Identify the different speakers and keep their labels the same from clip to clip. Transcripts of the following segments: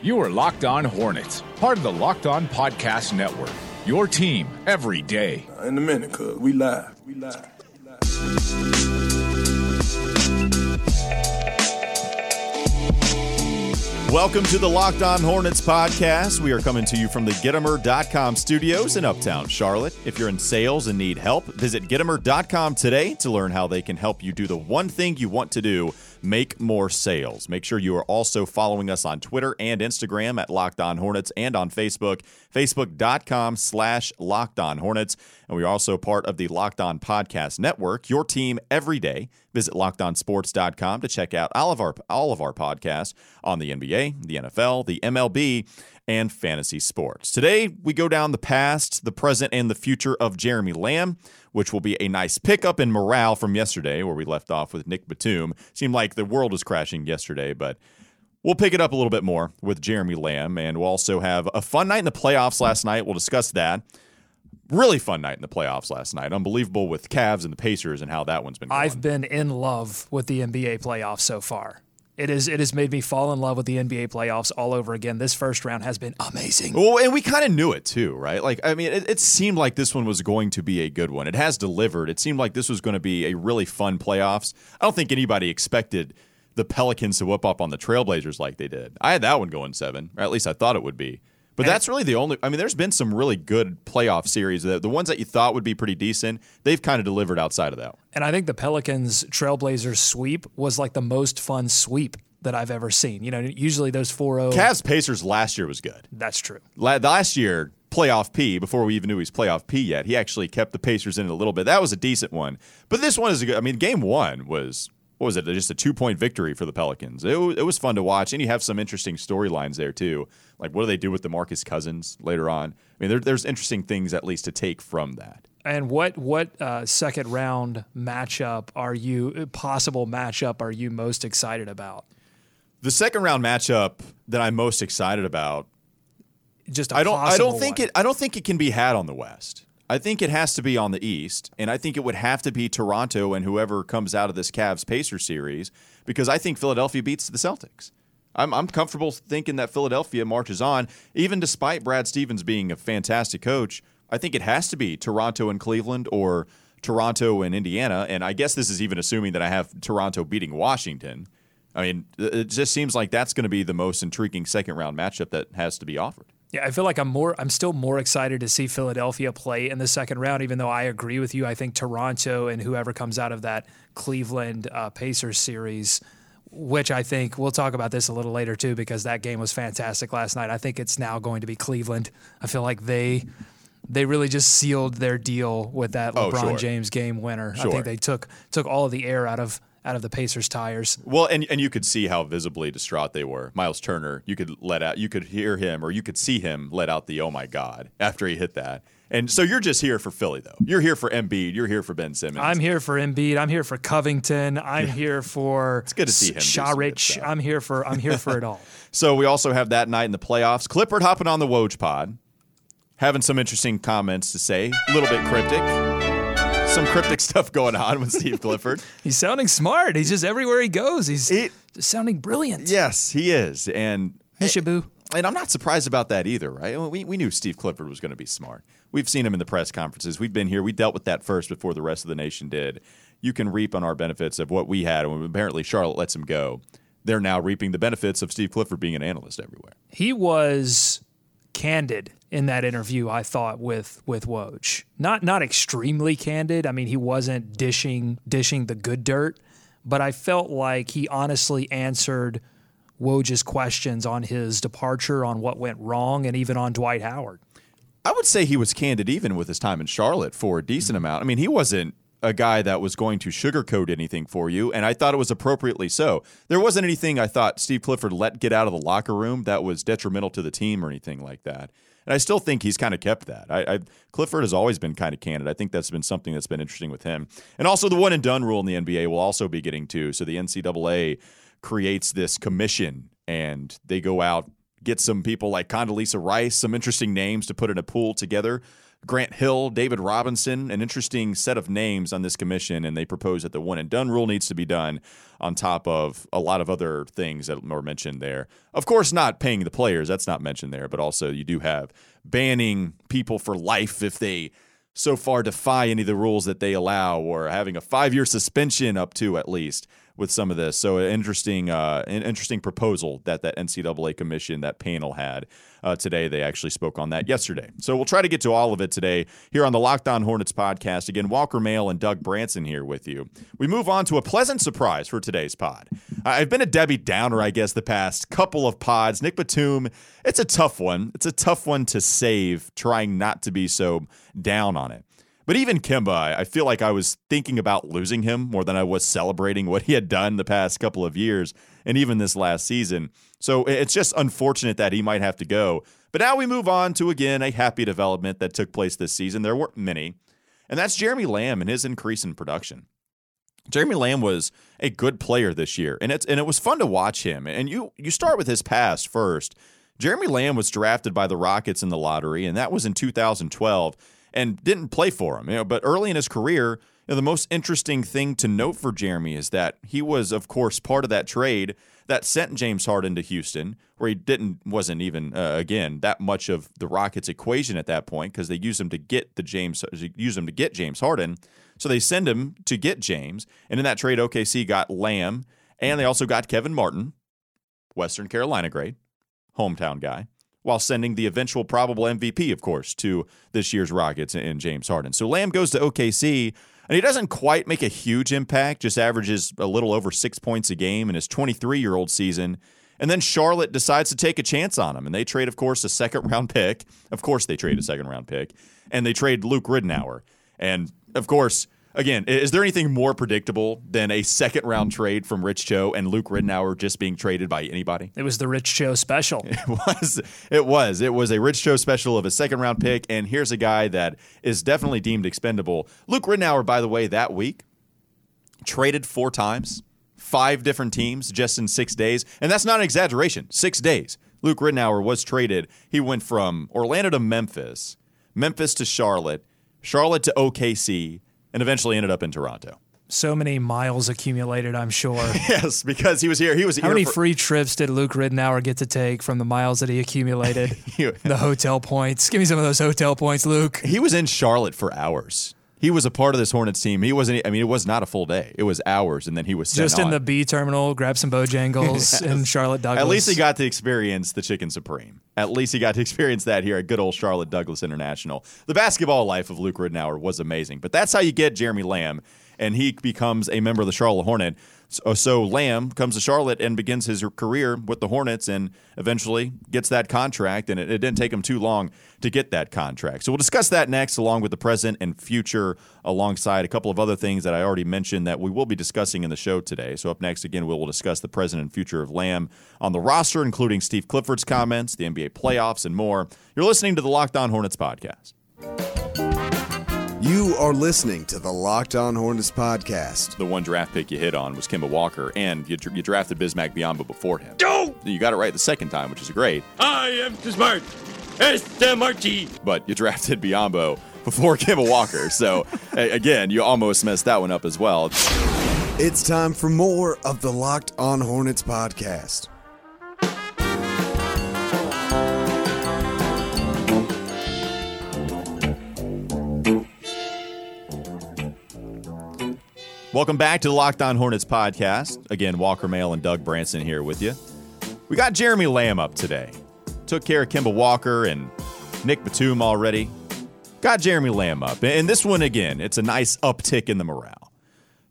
Speaker 1: You are Locked On Hornets, part of the Locked On Podcast Network. Your team every day.
Speaker 2: Uh, in a minute, cuz we live. We live.
Speaker 3: Welcome to the Locked On Hornets podcast. We are coming to you from the Gittimer.com studios in Uptown Charlotte. If you're in sales and need help, visit Gittimer.com today to learn how they can help you do the one thing you want to do make more sales. Make sure you are also following us on Twitter and Instagram at Locked On Hornets and on Facebook, facebook.com slash Locked On Hornets. And we are also part of the Locked On Podcast Network, your team every day. Visit lockedonsports.com to check out all of our all of our podcasts on the NBA, the NFL, the MLB, and fantasy sports. Today, we go down the past, the present, and the future of Jeremy Lamb, which will be a nice pickup in morale from yesterday, where we left off with Nick Batum. Seemed like the world was crashing yesterday, but we'll pick it up a little bit more with Jeremy Lamb, and we'll also have a fun night in the playoffs last night. We'll discuss that. Really fun night in the playoffs last night. Unbelievable with Cavs and the Pacers and how that one's been going.
Speaker 4: I've been in love with the NBA playoffs so far. It is it has made me fall in love with the NBA playoffs all over again. This first round has been amazing.
Speaker 3: Well, and we kind of knew it too, right? Like, I mean, it, it, seemed like this one was going to be a good one. It has delivered. It seemed like this was going to be a really fun playoffs. I don't think anybody expected the Pelicans to whip up on the Trailblazers like they did. I had that one going seven, or at least I thought it would be. But and that's really the only. I mean, there's been some really good playoff series. The, the ones that you thought would be pretty decent, they've kind of delivered outside of that.
Speaker 4: And I think the Pelicans Trailblazers sweep was like the most fun sweep that I've ever seen. You know, usually those 4 0.
Speaker 3: Cavs Pacers last year was good.
Speaker 4: That's true.
Speaker 3: Last year, playoff P, before we even knew he was playoff P yet, he actually kept the Pacers in it a little bit. That was a decent one. But this one is a good. I mean, game one was what was it? Just a two point victory for the Pelicans. It, it was fun to watch, and you have some interesting storylines there too. Like what do they do with DeMarcus Cousins later on? I mean, there, there's interesting things at least to take from that.
Speaker 4: And what what uh, second round matchup are you possible matchup are you most excited about?
Speaker 3: The second round matchup that I'm most excited about.
Speaker 4: Just
Speaker 3: I don't I don't think
Speaker 4: one.
Speaker 3: it I don't think it can be had on the West. I think it has to be on the East, and I think it would have to be Toronto and whoever comes out of this Cavs Pacer series because I think Philadelphia beats the Celtics. I'm, I'm comfortable thinking that Philadelphia marches on, even despite Brad Stevens being a fantastic coach. I think it has to be Toronto and Cleveland or Toronto and Indiana, and I guess this is even assuming that I have Toronto beating Washington. I mean, it just seems like that's going to be the most intriguing second round matchup that has to be offered.
Speaker 4: Yeah, I feel like I'm more I'm still more excited to see Philadelphia play in the second round, even though I agree with you. I think Toronto and whoever comes out of that Cleveland uh, Pacers series, which I think we'll talk about this a little later too, because that game was fantastic last night. I think it's now going to be Cleveland. I feel like they they really just sealed their deal with that oh, LeBron
Speaker 3: oh, sure.
Speaker 4: James game winner.
Speaker 3: Sure.
Speaker 4: I think they took took all of the air out of out of the Pacers tires.
Speaker 3: Well, and and you could see how visibly distraught they were. Miles Turner, you could let out, you could hear him, or you could see him let out the "Oh my God" after he hit that. And so you're just here for Philly, though. You're here for Embiid. You're here for Ben Simmons.
Speaker 4: I'm here for Embiid. I'm here for Covington. I'm
Speaker 3: Yeah.
Speaker 4: here for
Speaker 3: It's good to see him do some good Saric.
Speaker 4: I'm here for I'm here for it all.
Speaker 3: So we also have that night in the playoffs. Clifford hopping on the Woj pod, having some interesting comments to say, a little bit cryptic. Some cryptic stuff going on with Steve Clifford.
Speaker 4: He's sounding smart. He's just everywhere he goes. He's
Speaker 3: It-
Speaker 4: sounding brilliant.
Speaker 3: Yes, he is. And
Speaker 4: Mishaboo.
Speaker 3: And I'm not surprised about that either, right? We, we knew Steve Clifford was going to be smart. We've seen him in the press conferences. We've been here. We dealt with that first before the rest of the nation did. You can reap on our benefits of what we had, and apparently Charlotte lets him go. They're now reaping the benefits of Steve Clifford being an analyst everywhere.
Speaker 4: He was candid in that interview. I thought with with Woj, not not extremely candid. I mean, he wasn't dishing dishing the good dirt, but I felt like he honestly answered Woj's questions on his departure, on what went wrong, and even on Dwight Howard.
Speaker 3: I would say he was candid even with his time in Charlotte for a decent mm-hmm. amount. I mean, he wasn't a guy that was going to sugarcoat anything for you, and I thought it was appropriately so. There wasn't anything I thought Steve Clifford let get out of the locker room that was detrimental to the team or anything like that. And I still think he's kind of kept that. I, I Clifford has always been kind of candid. I think that's been something that's been interesting with him. And also the one and done rule in the NBA will also be getting to. So the NCAA creates this commission and they go out get some people like Condoleezza Rice, some interesting names to put in a pool together. Grant Hill, David Robinson, an interesting set of names on this commission, and they propose that the one and done rule needs to be done on top of a lot of other things that were mentioned there. Of course, not paying the players, that's not mentioned there, but also you do have banning people for life if they so far defy any of the rules that they allow, or having a five year suspension up to at least with some of this. So an interesting, uh, an interesting proposal that that NCAA commission, that panel had uh, today. They actually spoke on that yesterday. So we'll try to get to all of it today here on the Locked On Hornets podcast. Again, Walker Mail and Doug Branson here with you. We move on to a pleasant surprise for today's pod. I've been a Debbie Downer, I guess, the past couple of pods. Nick Batum, it's a tough one. It's a tough one to save, trying not to be so down on it. But even Kemba, I feel like I was thinking about losing him more than I was celebrating what he had done the past couple of years and even this last season. So it's just unfortunate that he might have to go. But now we move on to, again, a happy development that took place this season. There weren't many, and that's Jeremy Lamb and his increase in production. Jeremy Lamb was a good player this year, and it's and it was fun to watch him. And you you start with his past first. Jeremy Lamb was drafted by the Rockets in the lottery, and that was in 2012 and didn't play for him. You know, but early in his career, you know, the most interesting thing to note for Jeremy is that he was, of course, part of that trade that sent James Harden to Houston, where he didn't wasn't even uh, again that much of the Rockets' equation at that point because they used him to get the James use him to get James Harden. So they send him to get James, and in that trade, OKC got Lamb, and they also got Kevin Martin, Western Carolina grade, hometown guy while sending the eventual probable MVP, of course, to this year's Rockets and James Harden. So Lamb goes to OKC, and he doesn't quite make a huge impact, just averages a little over six points a game in his 23 year old season. And then Charlotte decides to take a chance on him, and they trade, of course, a second round pick. Of course, they trade a second round pick, and they trade Luke Ridnour. And of course, again, is there anything more predictable than a second round trade from Rich Cho and Luke Ridnour just being traded by anybody?
Speaker 4: It was the Rich Cho special.
Speaker 3: It was. It was. It was a Rich Cho special of a second round pick, and here's a guy that is definitely deemed expendable. Luke Ridnour, by the way, that week traded four times, five different teams just in six days, and that's not an exaggeration. Six days. Luke Ridnour was traded. He went from Orlando to Memphis, Memphis to Charlotte, Charlotte to OKC, and eventually ended up in Toronto.
Speaker 4: So many miles accumulated, I'm sure.
Speaker 3: yes, because he was here. He was
Speaker 4: How many
Speaker 3: for-
Speaker 4: free trips did Luke Ridnour get to take from the miles that he accumulated? the hotel points. Give me some of those hotel points, Luke.
Speaker 3: He was in Charlotte for hours. He was a part of this Hornets team. He wasn't. I mean, it was not a full day. It was hours, and then he was sent
Speaker 4: Just in
Speaker 3: on.
Speaker 4: the B terminal, grab some Bojangles in Charlotte Douglas.
Speaker 3: At least he got to experience the Chicken Supreme. At least he got to experience that here at good old Charlotte Douglas International. The basketball life of Luke Ridnour was amazing, but that's how you get Jeremy Lamb, and he becomes a member of the Charlotte Hornet. So, oh, so Lamb comes to Charlotte and begins his career with the Hornets, and eventually gets that contract. And it, it didn't take him too long to get that contract. So we'll discuss that next, along with the present and future, alongside a couple of other things that I already mentioned that we will be discussing in the show today. So up next, again, we will discuss the present and future of Lamb on the roster, including Steve Clifford's comments, the NBA playoffs, and more. You're listening to the Locked On Hornets podcast.
Speaker 5: You are listening to the Locked On Hornets podcast.
Speaker 3: The one draft pick you hit on was Kemba Walker, and you, you drafted Bismack Biyombo before him.
Speaker 6: Go!
Speaker 3: You got it right the second time, which is great,
Speaker 6: I am too smart. S-M-R-T.
Speaker 3: but you drafted Biyombo before Kemba Walker. So, again, you almost messed that one up as well.
Speaker 5: It's time for more of the Locked On Hornets podcast.
Speaker 3: Welcome back to the Locked On Hornets podcast. Again, Walker Mail and Doug Branson here with you. We got Jeremy Lamb up today. Took care of Kemba Walker and Nick Batum already. Got Jeremy Lamb up. And this one, again, it's a nice uptick in the morale.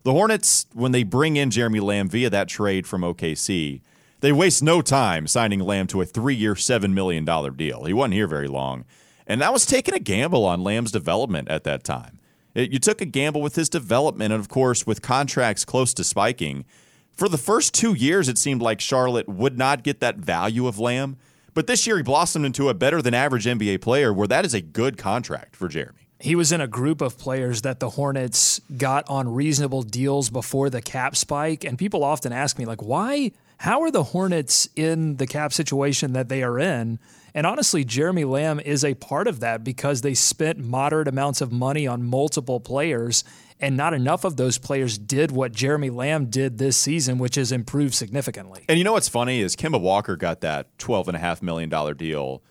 Speaker 3: The Hornets, when they bring in Jeremy Lamb via that trade from OKC, they waste no time signing Lamb to a three year, $7 million deal. He wasn't here very long. And that was taking a gamble on Lamb's development at that time. You took a gamble with his development, and of course, with contracts close to spiking. For the first two years, it seemed like Charlotte would not get that value of Lamb. But this year, he blossomed into a better than average NBA player, where that is a good contract for Jeremy.
Speaker 4: he was in a group of players that the Hornets got on reasonable deals before the cap spike. And people often ask me, like, why how are the Hornets in the cap situation that they are in? And honestly, Jeremy Lamb is a part of that because they spent moderate amounts of money on multiple players, and not enough of those players did what Jeremy Lamb did this season, which is improved significantly.
Speaker 3: And you know what's funny is Kemba Walker got that twelve and a half million dollar deal.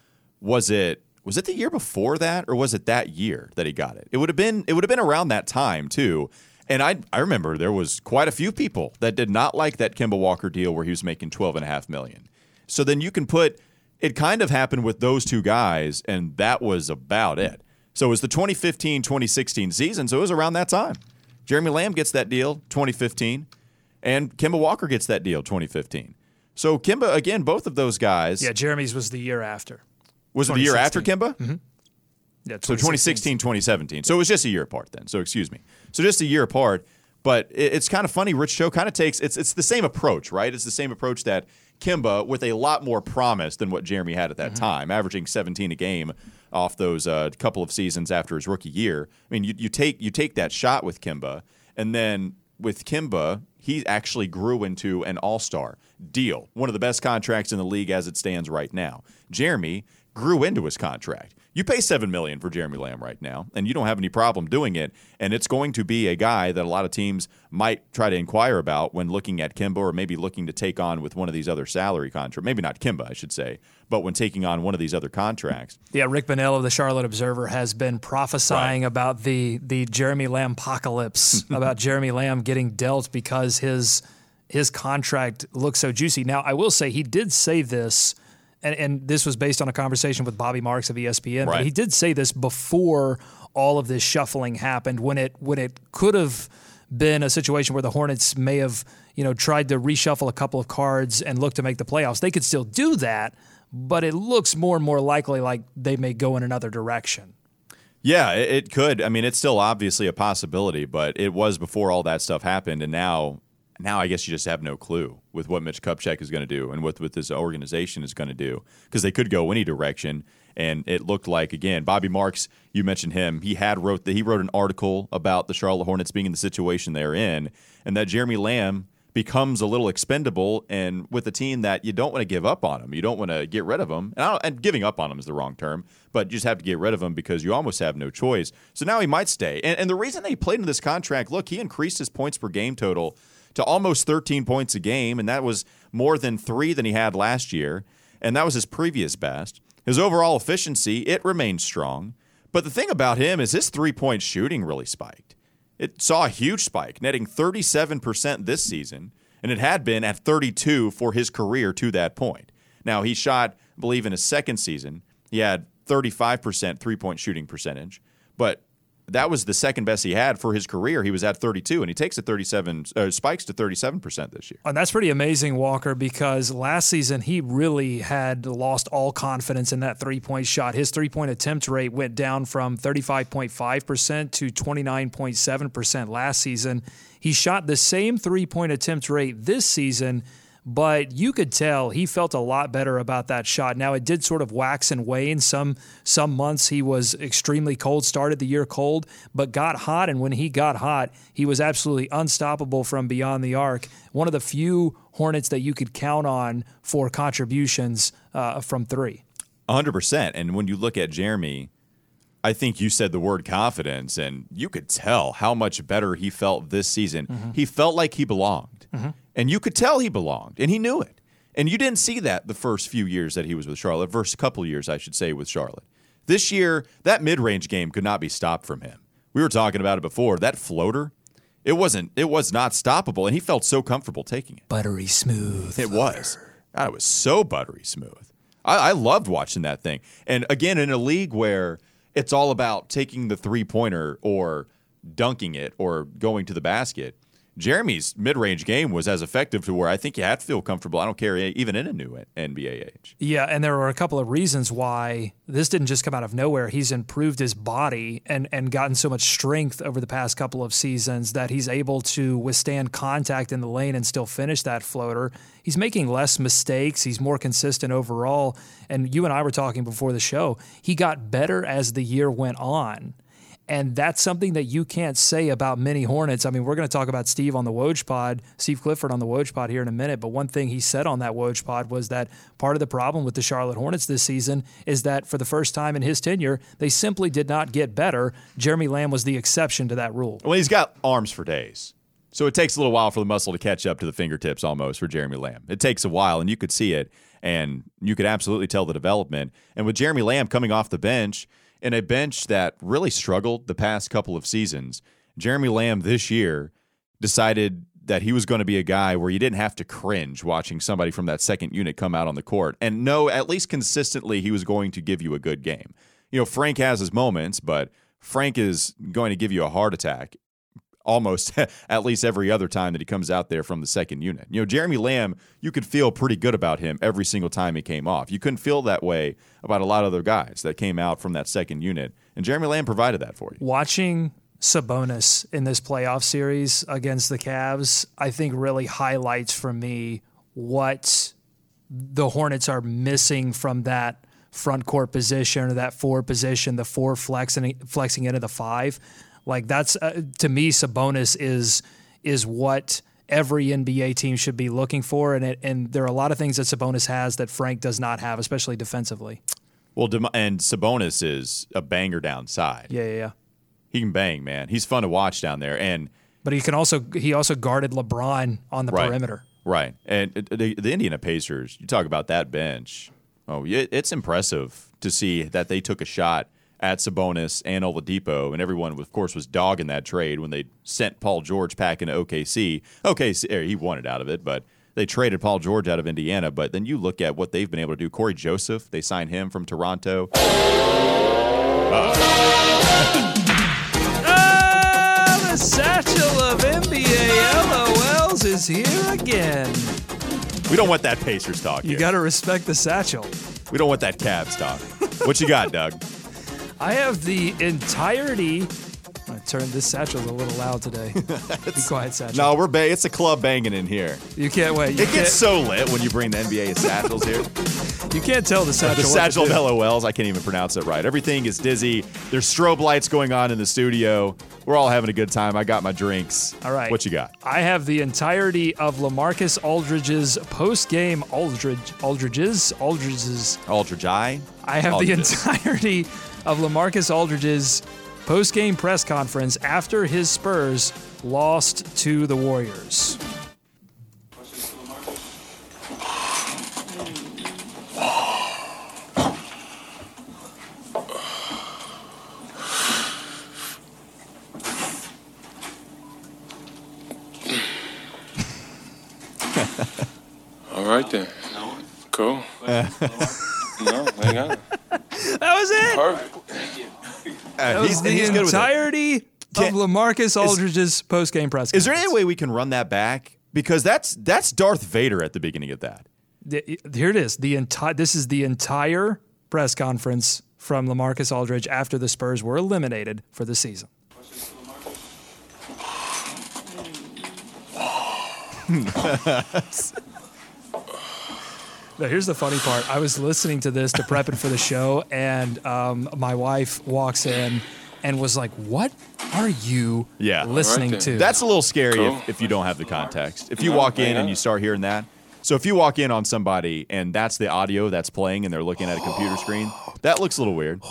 Speaker 3: Was it was it the year before that, or was it that year that he got it? It would have been it would have been around that time too. And I I remember there was quite a few people that did not like that Kemba Walker deal where he was making twelve and a half million. So then you can put it kind of happened with those two guys, and that was about it. So it was the 2015 2016 season, so it was around that time. Jeremy Lamb gets that deal 2015, and Kemba Walker gets that deal 2015. So Kemba, again, both of those guys.
Speaker 4: Yeah, Jeremy's was the year after.
Speaker 3: Was it the year after Kemba?
Speaker 4: Mm-hmm. Yeah,
Speaker 3: So 2016, 2017. So it was just a year apart then. So excuse me. So just a year apart. But it- it's kind of funny. Rich Cho kind of takes it's it's the same approach, right? It's the same approach that Kemba with a lot more promise than what Jeremy had at that time, averaging 17 a game off those uh, couple of seasons after his rookie year. I mean, you, you take you take that shot with Kemba, and then with Kemba, he actually grew into an all-star deal, one of the best contracts in the league as it stands right now. Jeremy grew into his contract. You pay seven million for Jeremy Lamb right now, and you don't have any problem doing it. And it's going to be a guy that a lot of teams might try to inquire about when looking at Kemba, or maybe looking to take on with one of these other salary contracts. Maybe not Kemba, I should say, but when taking on one of these other contracts.
Speaker 4: Yeah, Rick Bonnell of the Charlotte Observer has been prophesying
Speaker 3: Right.
Speaker 4: about the the Jeremy Lamb apocalypse, about Jeremy Lamb getting dealt because his his contract looks so juicy. Now, I will say he did say this, and, and this was based on a conversation with Bobby Marks of ESPN. But
Speaker 3: Right.
Speaker 4: he did say this before all of this shuffling happened, when it when it could have been a situation where the Hornets may have you know tried to reshuffle a couple of cards and look to make the playoffs. They could still do that, but it looks more and more likely like they may go in another direction.
Speaker 3: Yeah, it could. I mean, it's still obviously a possibility, but it was before all that stuff happened, and now, now I guess you just have no clue with what Mitch Kupchak is going to do and what what this organization is going to do because they could go any direction. And it looked like again, Bobby Marks. You mentioned him. He had wrote the, he wrote an article about the Charlotte Hornets being in the situation they're in, and that Jeremy Lamb becomes a little expendable and with a team that you don't want to give up on him. You don't want to get rid of him. And, and giving up on him is the wrong term, but you just have to get rid of him because you almost have no choice. So now he might stay. And, and the reason they played into this contract, look, he increased his points per game total to almost 13 points a game, and that was more than three than he had last year. And that was his previous best. His overall efficiency, it remained strong. But the thing about him is his three point shooting really spiked. It saw a huge spike, netting 37% this season, and it had been at 32 for his career to that point. Now, he shot, I believe in his second season, he had 35% three-point shooting percentage, but that was the second best he had for his career. He was at 32 and he takes it 37 uh, spikes to 37% this year.
Speaker 4: And that's pretty amazing, Walker, because last season he really had lost all confidence in that three point shot. His three point attempt rate went down from 35.5% to 29.7% last season. He shot the same three point attempt rate this season, but you could tell he felt a lot better about that shot. Now it did sort of wax and wane. Some some months he was extremely cold, started the year cold, but got hot. And when he got hot, he was absolutely unstoppable from beyond the arc. One of the few Hornets that you could count on for contributions uh, from three.
Speaker 3: 100%. And when you look at Jeremy, I think you said the word confidence, and you could tell how much better he felt this season. He felt like he belonged. And you could tell he belonged, and he knew it. And you didn't see that the first few years that he was with Charlotte, first couple years, I should say, with Charlotte. This year, that mid range game could not be stopped from him. We were talking about it before. That floater, it wasn't, it was not stoppable, and he felt so comfortable taking it.
Speaker 4: Buttery smooth.
Speaker 3: It was. God, it was so buttery smooth. I, I loved watching that thing. And again, in a league where it's all about taking the three pointer or dunking it or going to the basket, Jeremy's mid range game was as effective to where I think you have to feel comfortable. I don't care, even in a new NBA age.
Speaker 4: Yeah, and there were a couple of reasons why this didn't just come out of nowhere. He's improved his body and and gotten so much strength over the past couple of seasons that he's able to withstand contact in the lane and still finish that floater. He's making less mistakes. He's more consistent overall. And you and I were talking before the show. He got better as the year went on. And that's something that you can't say about many Hornets. I mean, we're going to talk about Steve on the Woj pod, Steve Clifford on the Woj pod here in a minute. But one thing he said on that Woj pod was that part of the problem with the Charlotte Hornets this season is that for the first time in his tenure, they simply did not get better. Jeremy Lamb was the exception to that rule.
Speaker 3: Well, he's got arms for days. So it takes a little while for the muscle to catch up to the fingertips almost for Jeremy Lamb. It takes a while, and you could see it, and you could absolutely tell the development. And with Jeremy Lamb coming off the bench, in a bench that really struggled the past couple of seasons, Jeremy Lamb this year decided that he was going to be a guy where you didn't have to cringe watching somebody from that second unit come out on the court and know at least consistently he was going to give you a good game. You know, Frank has his moments, but Frank is going to give you a heart attack almost at least every other time that he comes out there from the second unit. You know, Jeremy Lamb, you could feel pretty good about him every single time he came off. You couldn't feel that way about a lot of other guys that came out from that second unit. And Jeremy Lamb provided that for you.
Speaker 4: Watching Sabonis in this playoff series against the Cavs, I think really highlights for me what the Hornets are missing from that front court position or that four position, the four flexing flexing into the five. Like that's uh, to me, Sabonis is is what every NBA team should be looking for, and it, and there are a lot of things that Sabonis has that Frank does not have, especially defensively.
Speaker 3: Well, and Sabonis is a banger downside.
Speaker 4: Yeah, yeah, yeah.
Speaker 3: He can bang, man. He's fun to watch down there, and
Speaker 4: but he can also he also guarded LeBron on the
Speaker 3: right,
Speaker 4: perimeter.
Speaker 3: Right, and the, the Indiana Pacers. You talk about that bench. Oh, it's impressive to see that they took a shot at Sabonis and Oladipo, and everyone, of course, was dogging that trade when they sent Paul George back into OKC. OKC, er, he wanted out of it, but they traded Paul George out of Indiana. But then you look at what they've been able to do. Cory Joseph, they signed him from Toronto.
Speaker 4: ah, the satchel of NBA LOLs is here again.
Speaker 3: We don't want that Pacers talk.
Speaker 4: You got to respect the satchel.
Speaker 3: We don't want that Cavs talk. what you got, Doug?
Speaker 4: I have the entirety. I'm gonna turn this satchel's a little loud today. Be quiet, satchel.
Speaker 3: No, we're ba- it's a club banging in here.
Speaker 4: You can't wait. You
Speaker 3: it
Speaker 4: can't,
Speaker 3: gets so lit when you bring the NBA satchels here.
Speaker 4: You can't tell the satchel.
Speaker 3: The satchel of LOLs. I can't even pronounce it right. Everything is dizzy. There's strobe lights going on in the studio. We're all having a good time. I got my drinks.
Speaker 4: All right.
Speaker 3: What you got?
Speaker 4: I have the entirety of Lamarcus Aldridge's post-game Aldridge Aldridge's Aldridge's
Speaker 3: Aldridge I.
Speaker 4: I have the entirety of Lamarcus Aldridge's post-game press conference after his Spurs lost to the Warriors.
Speaker 2: All right then. Cool. no, hang on.
Speaker 4: That was it.
Speaker 2: Perfect.
Speaker 4: Uh, that was
Speaker 3: he's,
Speaker 4: the
Speaker 3: he's good with it.
Speaker 4: entirety of
Speaker 3: Can-
Speaker 4: Lamarcus Aldridge's post-game press conference.
Speaker 3: Is there any way we can run that back? Because that's that's Darth Vader at the beginning of that.
Speaker 4: The- here it is. The entire this is the entire press conference from Lamarcus Aldridge after the Spurs were eliminated for the season. Now, here's the funny part. I was listening to this to prep it for the show, and um, my wife walks in and was like, "What are you
Speaker 3: Yeah.
Speaker 4: listening
Speaker 2: Alright then.
Speaker 4: to?"
Speaker 3: That's a little scary
Speaker 2: Cool.
Speaker 3: if, if you don't have the context. If you walk in and you start hearing that. So if you walk in on somebody and that's the audio that's playing and they're looking at a computer screen, that looks a little weird.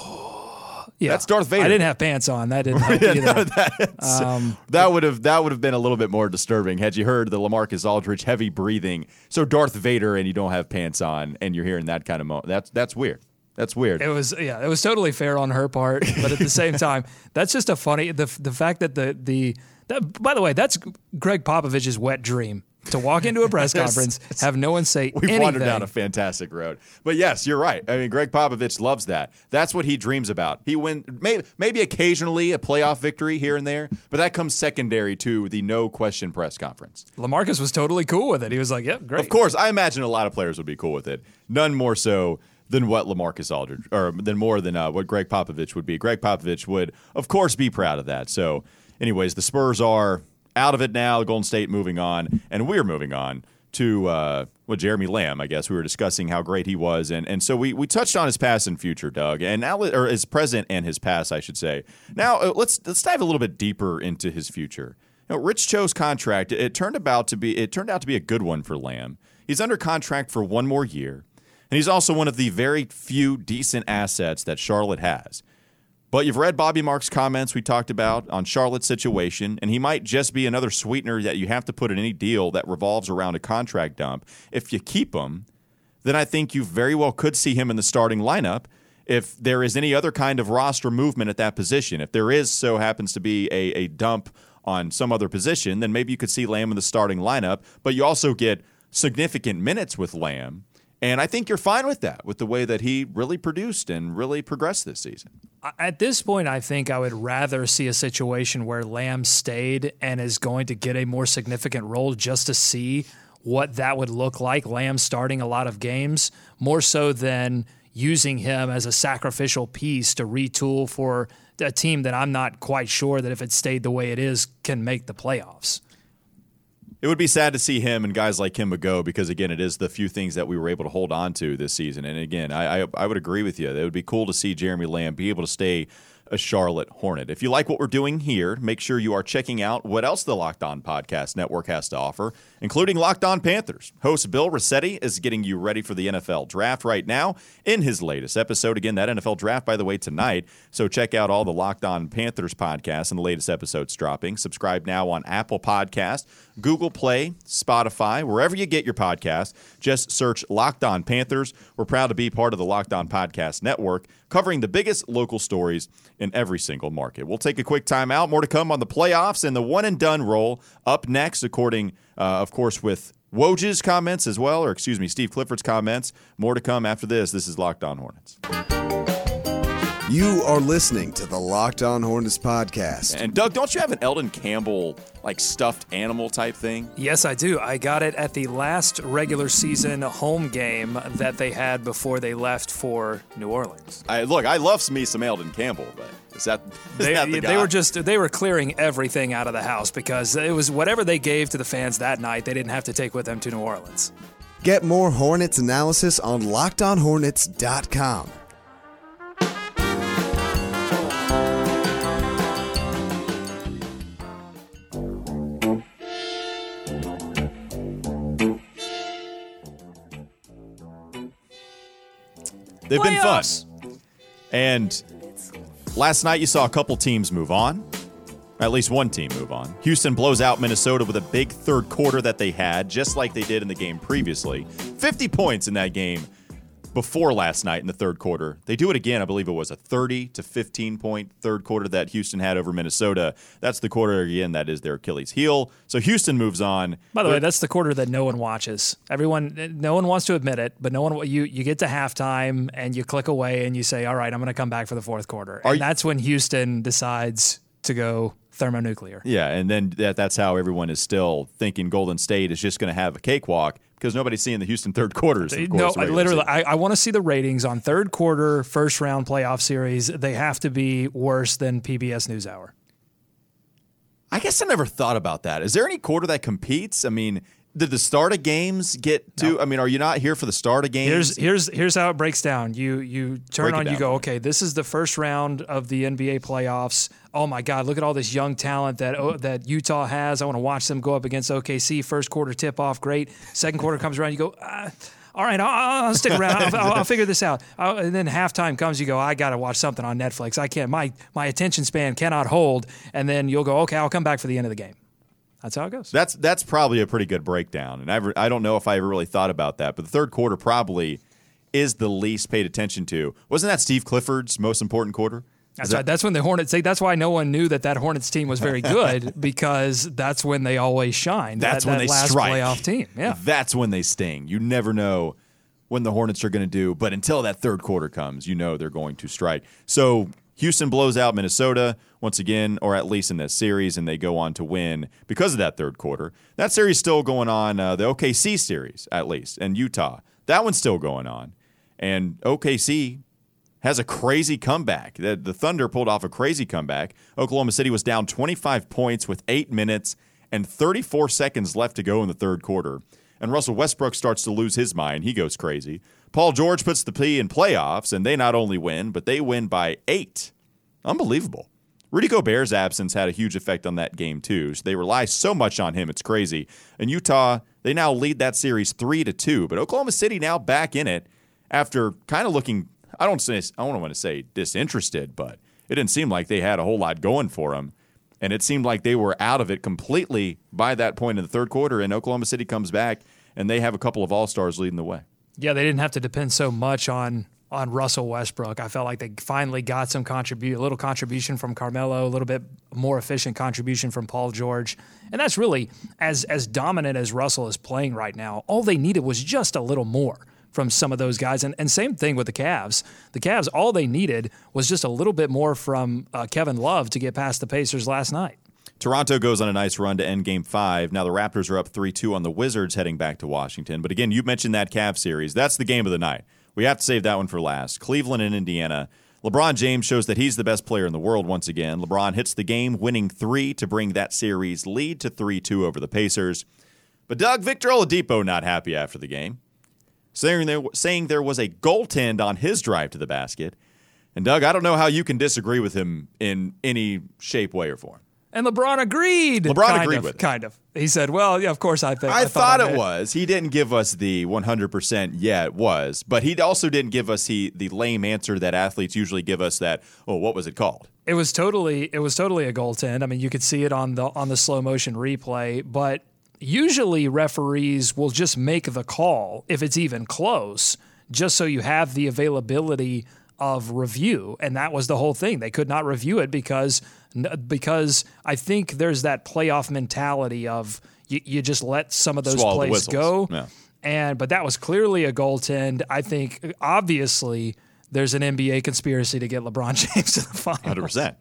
Speaker 4: Yeah.
Speaker 3: that's Darth Vader.
Speaker 4: I didn't have pants on. That didn't help either.
Speaker 3: That's-
Speaker 4: Um,
Speaker 3: that would have that would have been a little bit more disturbing had you heard the Lamarcus Aldridge heavy breathing. So Darth Vader and you don't have pants on and you're hearing that kind of mo. That's that's weird. That's weird.
Speaker 4: It was yeah, it was totally fair on her part, but at the same time, that's just a funny the the fact that the the that, by the way, that's Gregg Popovich's wet dream to walk into a press conference, have no one say
Speaker 3: We've
Speaker 4: anything.
Speaker 3: wandered down a fantastic road. But yes, you're right. I mean, Gregg Popovich loves that. That's what he dreams about. He win maybe, maybe occasionally a playoff victory here and there, but that comes secondary to the no question press conference.
Speaker 4: Lamarcus was totally cool with it. He was like, "Yep, great."
Speaker 3: Of course, I imagine a lot of players would be cool with it. None more so than what Lamarcus Aldridge, or than more than uh, what Gregg Popovich would be. Gregg Popovich would, of course, be proud of that. So, anyways, the Spurs are out of it now. Golden State moving on, and we're moving on to uh, well Jeremy Lamb. I guess we were discussing how great he was, and and so we we touched on his past and future, Doug, and now or his present and his past, I should say. Now uh, let's let's dive a little bit deeper into his future. You know, Rich Cho's contract it turned about to be it turned out to be a good one for Lamb. He's under contract for one more year, and he's also one of the very few decent assets that Charlotte has. But you've read Bobby Marks' comments we talked about on Charlotte's situation, and he might just be another sweetener that you have to put in any deal that revolves around a contract dump. If you keep him, then I think you very well could see him in the starting lineup if there is any other kind of roster movement at that position. If there is, so happens to be a, a dump on some other position, then maybe you could see Lamb in the starting lineup, but you also get significant minutes with Lamb. And I think you're fine with that, with the way that he really produced and really progressed this season.
Speaker 4: At this point, I think I would rather see a situation where Lamb stayed and is going to get a more significant role just to see what that would look like. Lamb starting a lot of games, more so than using him as a sacrificial piece to retool for a team that I'm not quite sure that if it stayed the way it is can make the playoffs.
Speaker 3: It would be sad to see him and guys like him go because again, it is the few things that we were able to hold on to this season. And again, I I, I would agree with you. It would be cool to see Jeremy Lamb be able to stay a Charlotte Hornet. If you like what we're doing here, make sure you are checking out what else the Locked On Podcast Network has to offer, including Locked On Panthers. Host Bill Rossetti is getting you ready for the NFL draft right now in his latest episode. Again, that NFL draft, by the way, tonight. So check out all the Locked On Panthers podcasts and the latest episodes dropping. Subscribe now on Apple Podcast, Google Play, Spotify, wherever you get your podcast. Just search Locked On Panthers. We're proud to be part of the Locked On Podcast Network, covering the biggest local stories in every single market. We'll take a quick time out. More to come on the playoffs and the one and done roll up next, according, uh, of course, with Woj's comments as well, or excuse me, Steve Clifford's comments. More to come after this. This is Locked On Hornets.
Speaker 5: You are listening to the Locked On Hornets podcast.
Speaker 3: And Doug, don't you have an Elden Campbell like stuffed animal type thing?
Speaker 4: Yes, I do. I got it at the last regular season home game that they had before they left for New Orleans.
Speaker 3: I look, I love me some Elden Campbell, but is that, is
Speaker 4: they,
Speaker 3: that the
Speaker 4: they were just they were clearing everything out of the house because it was whatever they gave to the fans that night they didn't have to take with them to New Orleans.
Speaker 5: Get more Hornets analysis on lockedonhornets.com.
Speaker 3: They've been fun. And last night you saw a couple teams move on. At least one team move on. Houston blows out Minnesota with a big third quarter that they had, just like they did in the game previously. 50 points in that game before last night in the third quarter. They do it again. I believe it was a 30 to 15 point third quarter that Houston had over Minnesota. That's the quarter again that is their Achilles heel. So Houston moves on.
Speaker 4: By the way, that's the quarter that no one watches. Everyone, no one wants to admit it, but no one. You you get to halftime and you click away and you say, "All right, I'm going to come back for the fourth quarter," and
Speaker 3: you-
Speaker 4: that's when Houston decides to go thermonuclear.
Speaker 3: Yeah, and then that, that's how everyone is still thinking Golden State is just going to have a cakewalk because nobody's seeing the Houston third quarters. Of
Speaker 4: no, I literally,
Speaker 3: season.
Speaker 4: I, I want to see the ratings on third quarter, first round playoff series. They have to be worse than PBS NewsHour.
Speaker 3: I guess I never thought about that. Is there any quarter that competes? I mean, did the start of games get to? I mean, are you not here for the start of games?
Speaker 4: Here's here's here's how it breaks down. You you turn
Speaker 3: Break
Speaker 4: on, you go, okay, this is the first round of the NBA playoffs. Oh my God, look at all this young talent that oh, that Utah has. I want to watch them go up against OKC. First quarter tip off, great. Second quarter comes around, you go. Ah, all right, I'll, I'll stick around. I'll, I'll, I'll figure this out. i and then halftime comes, you go, I got to watch something on Netflix. I can't. My my attention span cannot hold. And then you'll go, okay, I'll come back for the end of the game. That's how it goes.
Speaker 3: That's that's probably a pretty good breakdown, and I I don't know if I ever really thought about that, but the third quarter probably is the least paid attention to. Wasn't that Steve Clifford's most important quarter?
Speaker 4: That's right. That's when the Hornets. say That's why no one knew that that Hornets team was very good because that's when they always shine.
Speaker 3: That's
Speaker 4: that,
Speaker 3: when
Speaker 4: that
Speaker 3: they
Speaker 4: last
Speaker 3: strike.
Speaker 4: playoff team. Yeah.
Speaker 3: That's when they sting. You never know when the Hornets are going to do, but until that third quarter comes, you know they're going to strike. So Houston blows out Minnesota once again, or at least in this series, and they go on to win because of that third quarter. That series still going on, uh, the OKC series at least, and Utah. That one's still going on. And OKC has a crazy comeback. The, the Thunder pulled off a crazy comeback. Oklahoma City was down 25 points with eight minutes and 34 seconds left to go in the third quarter. and Russell Westbrook starts to lose his mind. He goes crazy. Paul George puts the P in playoffs, and they not only win, but they win by eight. Unbelievable. Rudy Gobert's absence had a huge effect on that game too. So they rely so much on him, it's crazy. And Utah, they now lead that series three to two. But Oklahoma City now back in it after kind of looking. I don't say I don't want to say disinterested, but it didn't seem like they had a whole lot going for them. And it seemed like they were out of it completely by that point in the third quarter. And Oklahoma City comes back and they have a couple of all stars leading the way.
Speaker 4: Yeah, they didn't have to depend so much on on Russell Westbrook. I felt like they finally got some contribute, a little contribution from Carmelo, a little bit more efficient contribution from Paul George, and that's really as as dominant as Russell is playing right now. All they needed was just a little more from some of those guys, and and same thing with the Cavs. The Cavs, all they needed was just a little bit more from uh, Kevin Love to get past the Pacers last night.
Speaker 3: Toronto goes on a nice run to end game five. Now the Raptors are up 3 2 on the Wizards heading back to Washington. But again, you mentioned that Cavs series. That's the game of the night. We have to save that one for last. Cleveland and Indiana. LeBron James shows that he's the best player in the world once again. LeBron hits the game, winning three to bring that series lead to 3 2 over the Pacers. But Doug Victor Oladipo not happy after the game, saying there, saying there was a goaltend on his drive to the basket. And Doug, I don't know how you can disagree with him in any shape, way, or form.
Speaker 4: And LeBron agreed.
Speaker 3: LeBron
Speaker 4: kind
Speaker 3: agreed
Speaker 4: of,
Speaker 3: with it.
Speaker 4: Kind of. He said, "Well, yeah, of course I think."
Speaker 3: I,
Speaker 4: I,
Speaker 3: thought,
Speaker 4: I
Speaker 3: it was. He didn't give us the 100% yeah, it was, but he also didn't give us he, the lame answer that athletes usually give us that, oh, what was it called?
Speaker 4: It was totally. It was totally a goaltend. I mean, you could see it on the on the slow motion replay, but usually referees will just make the call if it's even close, just so you have the availability of review. And that was the whole thing. They could not review it because because I think there's that playoff mentality of you, you just let some of those
Speaker 3: Swallow
Speaker 4: plays go.
Speaker 3: Yeah.
Speaker 4: And but that was clearly a goaltend. I think obviously there's an NBA conspiracy to get LeBron James to the final.
Speaker 3: 100%.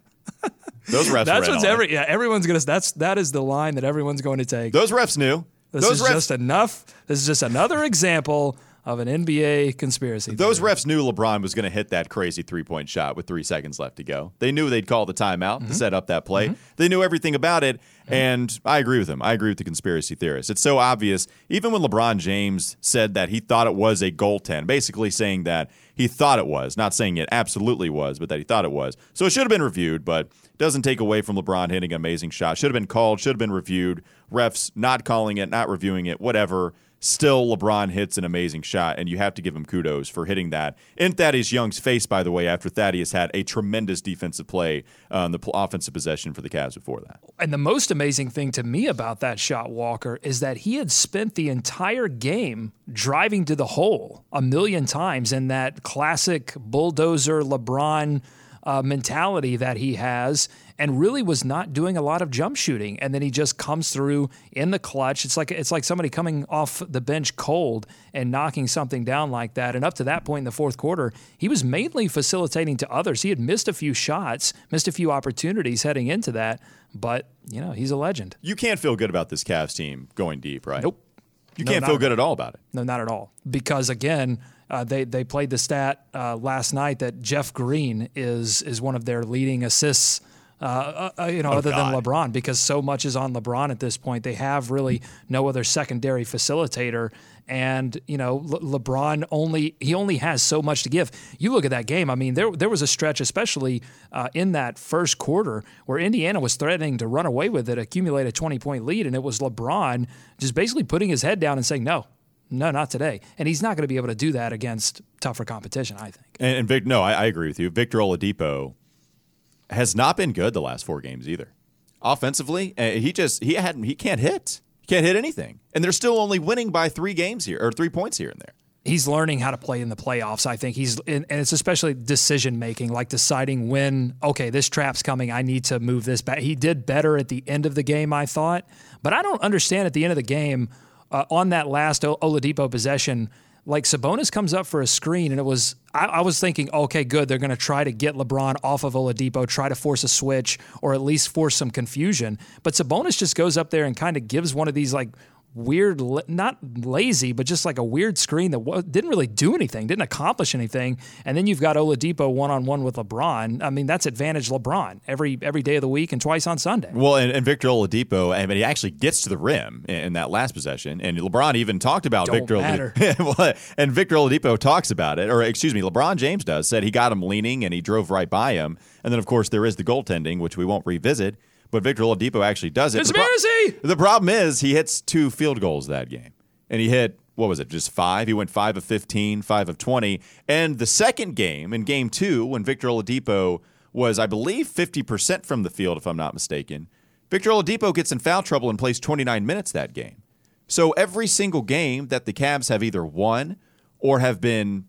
Speaker 3: Those refs
Speaker 4: That's what's every yeah everyone's gonna that's that is the line that everyone's going to take.
Speaker 3: Those refs knew.
Speaker 4: This
Speaker 3: those
Speaker 4: is
Speaker 3: refs
Speaker 4: just enough. This is just another example of an NBA conspiracy.
Speaker 3: Those
Speaker 4: theory.
Speaker 3: refs knew LeBron was going to hit that crazy three point shot with three seconds left to go. They knew they'd call the timeout
Speaker 4: Mm-hmm.
Speaker 3: to set up that play. They knew everything about it. And I agree with him. I agree with the conspiracy theorists. It's so obvious. Even when LeBron James said that he thought it was a goaltend, basically saying that he thought it was, not saying it absolutely was, but that he thought it was. So it should have been reviewed, but doesn't take away from LeBron hitting an amazing shot. Should have been called, should have been reviewed. Refs not calling it, not reviewing it, whatever. Still, LeBron hits an amazing shot, and you have to give him kudos for hitting that in Thaddeus Young's face, by the way, after Thaddeus had a tremendous defensive play uh, on the pl- offensive possession for the Cavs before that.
Speaker 4: And the most amazing thing to me about that shot, Walker, is that he had spent the entire game driving to the hole a million times in that classic bulldozer LeBron uh, mentality that he has, and really was not doing a lot of jump shooting. And then he just comes through in the clutch. It's like it's like somebody coming off the bench cold and knocking something down like that. And up to that point in the fourth quarter, he was mainly facilitating to others. He had missed a few shots, missed a few opportunities heading into that, but you know he's a legend.
Speaker 3: You can't feel good about this Cavs team going deep, right?
Speaker 4: Nope.
Speaker 3: You
Speaker 4: No,
Speaker 3: can't feel good at all about it.
Speaker 4: No, not at all. Because again, uh, they they played the stat uh, last night that Jeff Green is is one of their leading assists. Uh, uh, you know, other
Speaker 3: God.
Speaker 4: than LeBron, because so much is on LeBron at this point. They have really no other secondary facilitator, and you know, Le- LeBron only he only has so much to give. You look at that game. I mean, there there was a stretch, especially uh, in that first quarter, where Indiana was threatening to run away with it, accumulate a twenty point lead, and it was LeBron just basically putting his head down and saying, "No, no, not today." And he's not going to be able to do that against tougher competition. I think.
Speaker 3: And, and Vic, no, I, I agree with you. Victor Oladipo has not been good the last four games either. Offensively, uh, he just he hadn't he can't hit. He can't hit anything, and they're still only winning by three games here or three points here and there.
Speaker 4: he's learning how to play in the playoffs. I think he's, and it's especially decision making, like deciding when, okay, this trap's coming. I need to move this back. He did better at the end of the game, I thought, but I don't understand at the end of the game uh, on that last Oladipo possession. Like Sabonis comes up for a screen, and it was I, I was thinking, okay, good, they're going to try to get LeBron off of Oladipo, try to force a switch, or at least force some confusion. But Sabonis just goes up there and kind of gives one of these like weird, not lazy, but just like a weird screen that didn't really do anything, didn't accomplish anything. And then you've got Oladipo one on one with LeBron. I mean, that's advantage LeBron every every day of the week and twice on Sunday.
Speaker 3: Well, and, and Victor Oladipo, I mean, he actually gets to the rim in, in that last possession, and LeBron even talked about
Speaker 4: Don't
Speaker 3: Victor. Oladipo. and Victor Oladipo talks about it, or excuse me, LeBron James does. Said he got him leaning and he drove right by him. And then, of course, there is the goaltending, which we won't revisit. But Victor Oladipo actually does it.
Speaker 4: Conspiracy!
Speaker 3: The, pro- the problem is he hits two field goals that game, and he hit what was it? Just five. He went five of 15, five of 20. And the second game, in game two, when Victor Oladipo was, I believe, 50% from the field, if I'm not mistaken, Victor Oladipo gets in foul trouble and plays 29 minutes that game. So every single game that the Cavs have either won or have been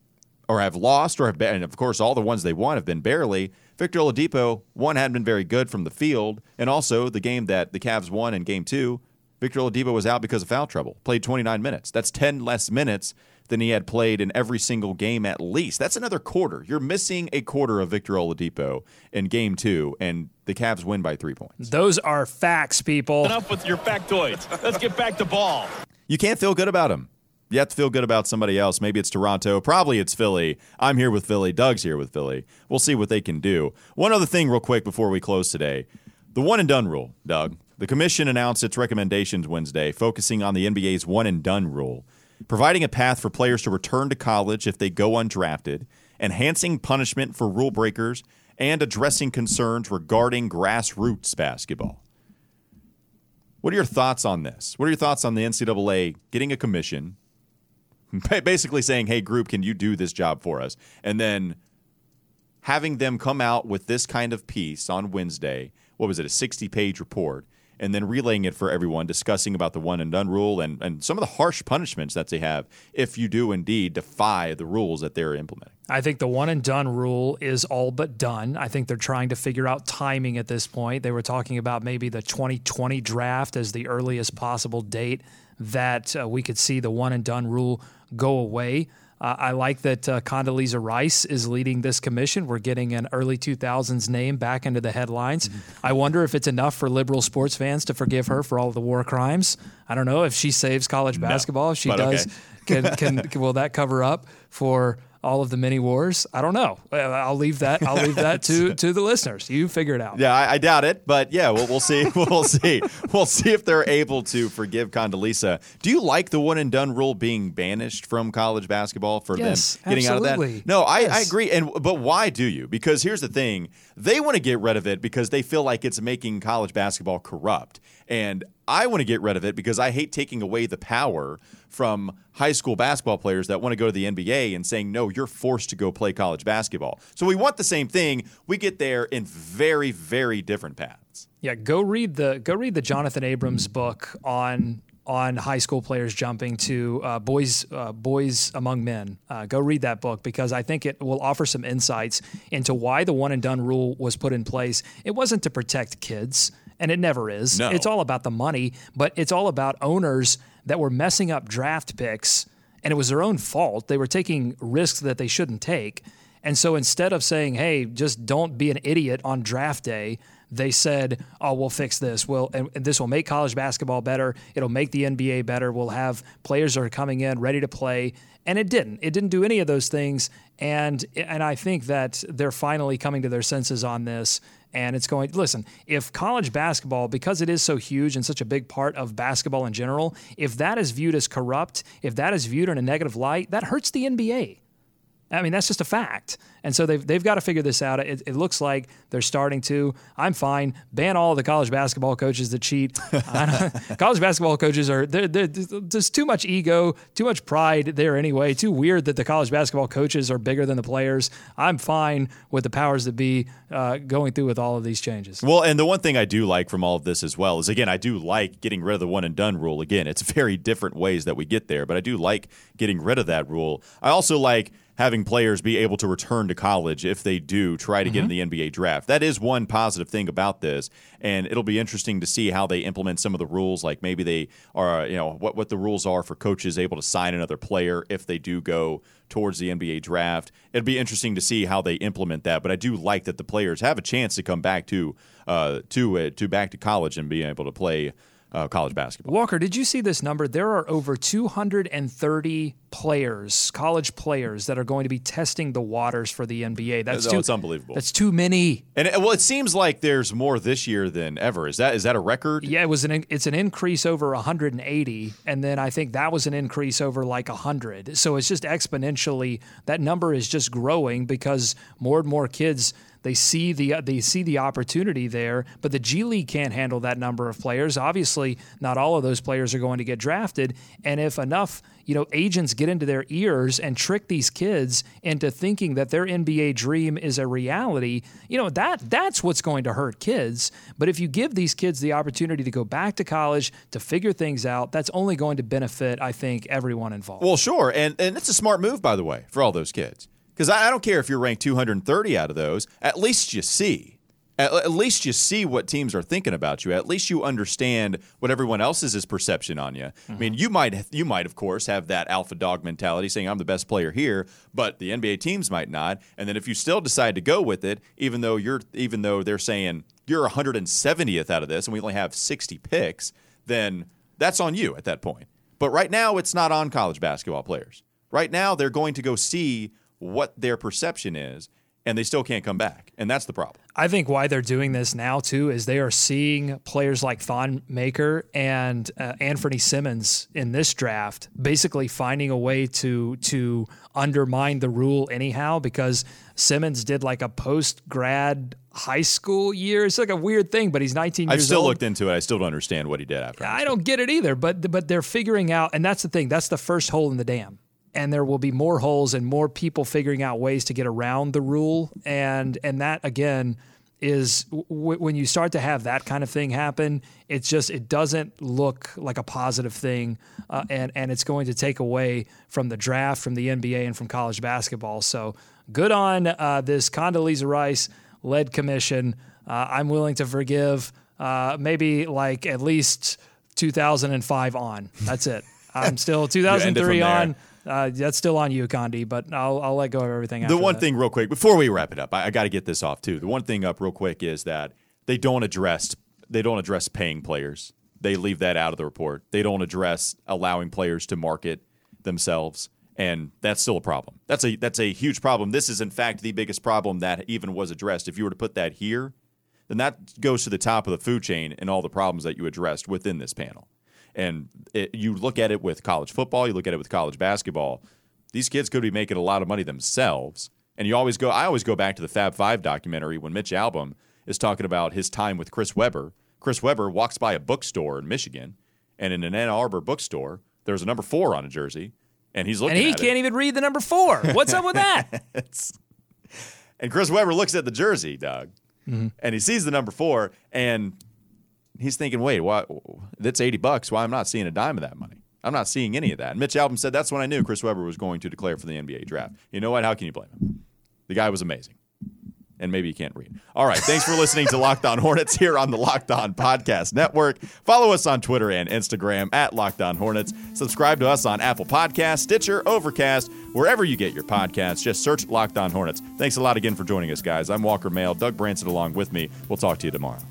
Speaker 3: or have lost or have been, and of course all the ones they won have been barely. Victor Oladipo, one hadn't been very good from the field, and also the game that the Cavs won in game two, Victor Oladipo was out because of foul trouble. Played 29 minutes. That's 10 less minutes than he had played in every single game at least. That's another quarter. You're missing a quarter of Victor Oladipo in game two, and the Cavs win by three points.
Speaker 4: Those are facts, people.
Speaker 6: Enough with your factoids. Let's get back to ball.
Speaker 3: You can't feel good about him. You have to feel good about somebody else. Maybe it's Toronto. Probably it's Philly. I'm here with Philly. Doug's here with Philly. We'll see what they can do. One other thing, real quick, before we close today the one and done rule, Doug. The commission announced its recommendations Wednesday, focusing on the NBA's one and done rule, providing a path for players to return to college if they go undrafted, enhancing punishment for rule breakers, and addressing concerns regarding grassroots basketball. What are your thoughts on this? What are your thoughts on the NCAA getting a commission, basically saying, hey, group, can you do this job for us? And then having them come out with this kind of piece on Wednesday, what was it, a 60 page report, and then relaying it for everyone, discussing about the one and done rule and, and some of the harsh punishments that they have if you do indeed defy the rules that they're implementing.
Speaker 4: I think the one and done rule is all but done. I think they're trying to figure out timing at this point. They were talking about maybe the 2020 draft as the earliest possible date that uh, we could see the one and done rule go away. Uh, I like that uh, Condoleezza Rice is leading this commission. We're getting an early 2000s name back into the headlines.
Speaker 3: Mm-hmm.
Speaker 4: I wonder if it's enough for liberal sports fans to forgive her for all the war crimes. I don't know if she saves college basketball. If she does, can, can will that cover up for all of the many wars? I don't know. Uh, I'll leave that. I'll leave that to to the listeners. You figure it out.
Speaker 3: Yeah, I, I doubt it, but yeah, we'll, we'll see. we'll see. We'll see if they're able to forgive Condoleezza. Do you like the one and done rule being banished from college basketball for
Speaker 4: Yes,
Speaker 3: them getting out of that? No, I, I agree. And but why do you? Because here's the thing: they want to get rid of it because they feel like it's making college basketball corrupt, and I want to get rid of it because I hate taking away the power from high school basketball players that want to go to the NBA and saying, no, you're forced to go play college basketball. So we want the same thing. We get there in very, very different paths.
Speaker 4: Yeah, go read the go read the Jonathan Abrams book on on high school players jumping to uh, boys uh, boys among men. Uh, go read that book because I think it will offer some insights into why the one and done rule was put in place. It wasn't to protect kids, and it never is.
Speaker 3: No.
Speaker 4: It's all about the money, but it's all about owners that were messing up draft picks, and it was their own fault. They were taking risks that they shouldn't take. And so instead of saying, "Hey, just don't be an idiot on draft day," they said, "Oh, we'll fix this. Well, and, and this will make college basketball better. It'll make the NBA better. We'll have players that are coming in ready to play." And it didn't. It didn't do any of those things. And and I think that they're finally coming to their senses on this. And it's going. Listen, if college basketball, because it is so huge and such a big part of basketball in general, if that is viewed as corrupt, if that is viewed in a negative light, that hurts the NBA. I mean, that's just a fact. And so they've, they've got to figure this out. It, it looks like they're starting to. I'm fine. Ban all the college basketball coaches that cheat. College basketball coaches are, they're, they're, there's too much ego, too much pride there anyway. Too weird that the college basketball coaches are bigger than the players. I'm fine with the powers that be uh, going through with all of these changes.
Speaker 3: Well, and the one thing I do like from all of this as well is again, I do like getting rid of the one and done rule. Again, it's very different ways that we get there, but I do like getting rid of that rule. I also like having players be able to return to college if they do try to get in the NBA draft. That is one positive thing about this, and it'll be interesting to see how they implement some of the rules. Like maybe they are, you know, what what the rules are for coaches able to sign another player if they do go towards the NBA draft. It'd be interesting to see how they implement that. But I do like that the players have a chance to come back to uh, to uh, to back to college and be able to play uh, college basketball.
Speaker 4: Walker, did you see this number? There are over 230 players, college players, that are going to be testing the waters for the NBA. That's
Speaker 3: No,
Speaker 4: too,
Speaker 3: it's unbelievable.
Speaker 4: That's too many.
Speaker 3: And it, well, it seems like there's more this year than ever. Is that is that a record?
Speaker 4: Yeah, it was an it's an increase over 180, and then I think that was an increase over like 100. So it's just exponentially that number is just growing because more and more kids they see the uh, they see the opportunity there. But the G League can't handle that number of players. Obviously, not all of those players are going to get drafted, and if enough you know agents get into their ears and trick these kids into thinking that their NBA dream is a reality, you know that that's what's going to hurt kids. But if you give these kids the opportunity to go back to college to figure things out, that's only going to benefit, I think, everyone involved.
Speaker 3: Well, sure, and and it's a smart move, by the way, for all those kids. Because I, don't care if you're ranked 230 out of those. At least you see. At, least you see what teams are thinking about you. At least you understand what everyone else's perception on you. I mean, you might you might of course have that alpha dog mentality, saying I'm the best player here, but the NBA teams might not. And then if you still decide to go with it, even though you're even though they're saying you're 170th out of this, and we only have 60 picks, then that's on you at that point. But right now, it's not on college basketball players. Right now, they're going to go see what their perception is, and they still can't come back. And that's the problem.
Speaker 4: I think why they're doing this now too is they are seeing players like Thon Maker and uh, Anfernee Simons in this draft basically finding a way to to undermine the rule anyhow because Simons did like a post grad high school year. It's like a weird thing, but he's 19
Speaker 3: I've still
Speaker 4: old.
Speaker 3: looked into it. I still don't understand what he did after.
Speaker 4: I don't get it either, but but they're figuring out, and that's the thing. That's the first hole in the dam, and there will be more holes and more people figuring out ways to get around the rule, and and that again is w- when you start to have that kind of thing happen. It's just it doesn't look like a positive thing, uh, and and it's going to take away from the draft, from the NBA, and from college basketball. So good on uh, this Condoleezza Rice led commission. Uh, I'm willing to forgive uh, maybe like at least 2005 on. That's it. I'm still 2003
Speaker 3: from
Speaker 4: on. Uh, that's still on you, Condi, but I'll, I'll let go of everything.
Speaker 3: The one
Speaker 4: that.
Speaker 3: thing, real quick, before we wrap it up, I, I got to get this off too. The one thing up, real quick, is that they don't address they don't address paying players. They leave that out of the report. They don't address allowing players to market themselves, and that's still a problem. That's a that's a huge problem. This is in fact the biggest problem that even was addressed. If you were to put that here, then that goes to the top of the food chain and all the problems that you addressed within this panel. And it, you look at it with college football, you look at it with college basketball. These kids could be making a lot of money themselves. And you always go, I always go back to the Fab Five documentary when Mitch Albom is talking about his time with Chris Webber. Chris Webber walks by a bookstore in Michigan, and in an Ann Arbor bookstore, there's a number four on a jersey, and he's looking
Speaker 4: and he
Speaker 3: at
Speaker 4: can't
Speaker 3: it.
Speaker 4: even read the number four. What's up with that?
Speaker 3: And Chris Webber looks at the jersey, Doug,
Speaker 4: Mm-hmm.
Speaker 3: and he sees the number four, and he's thinking, "Wait, why? That's eighty bucks. Why I'm not seeing a dime of that money? I'm not seeing any of that." And Mitch Albom said, "That's when I knew Chris Webber was going to declare for the NBA draft." You know what? How can you blame him? The guy was amazing, and maybe you can't read. All right, thanks for listening to Locked On Hornets here on the Locked On Podcast Network. Follow us on Twitter and Instagram at Locked On Hornets. Subscribe to us on Apple Podcasts, Stitcher, Overcast, wherever you get your podcasts. Just search Locked On Hornets. Thanks a lot again for joining us, guys. I'm Walker Mail. Doug Branson along with me. We'll talk to you tomorrow.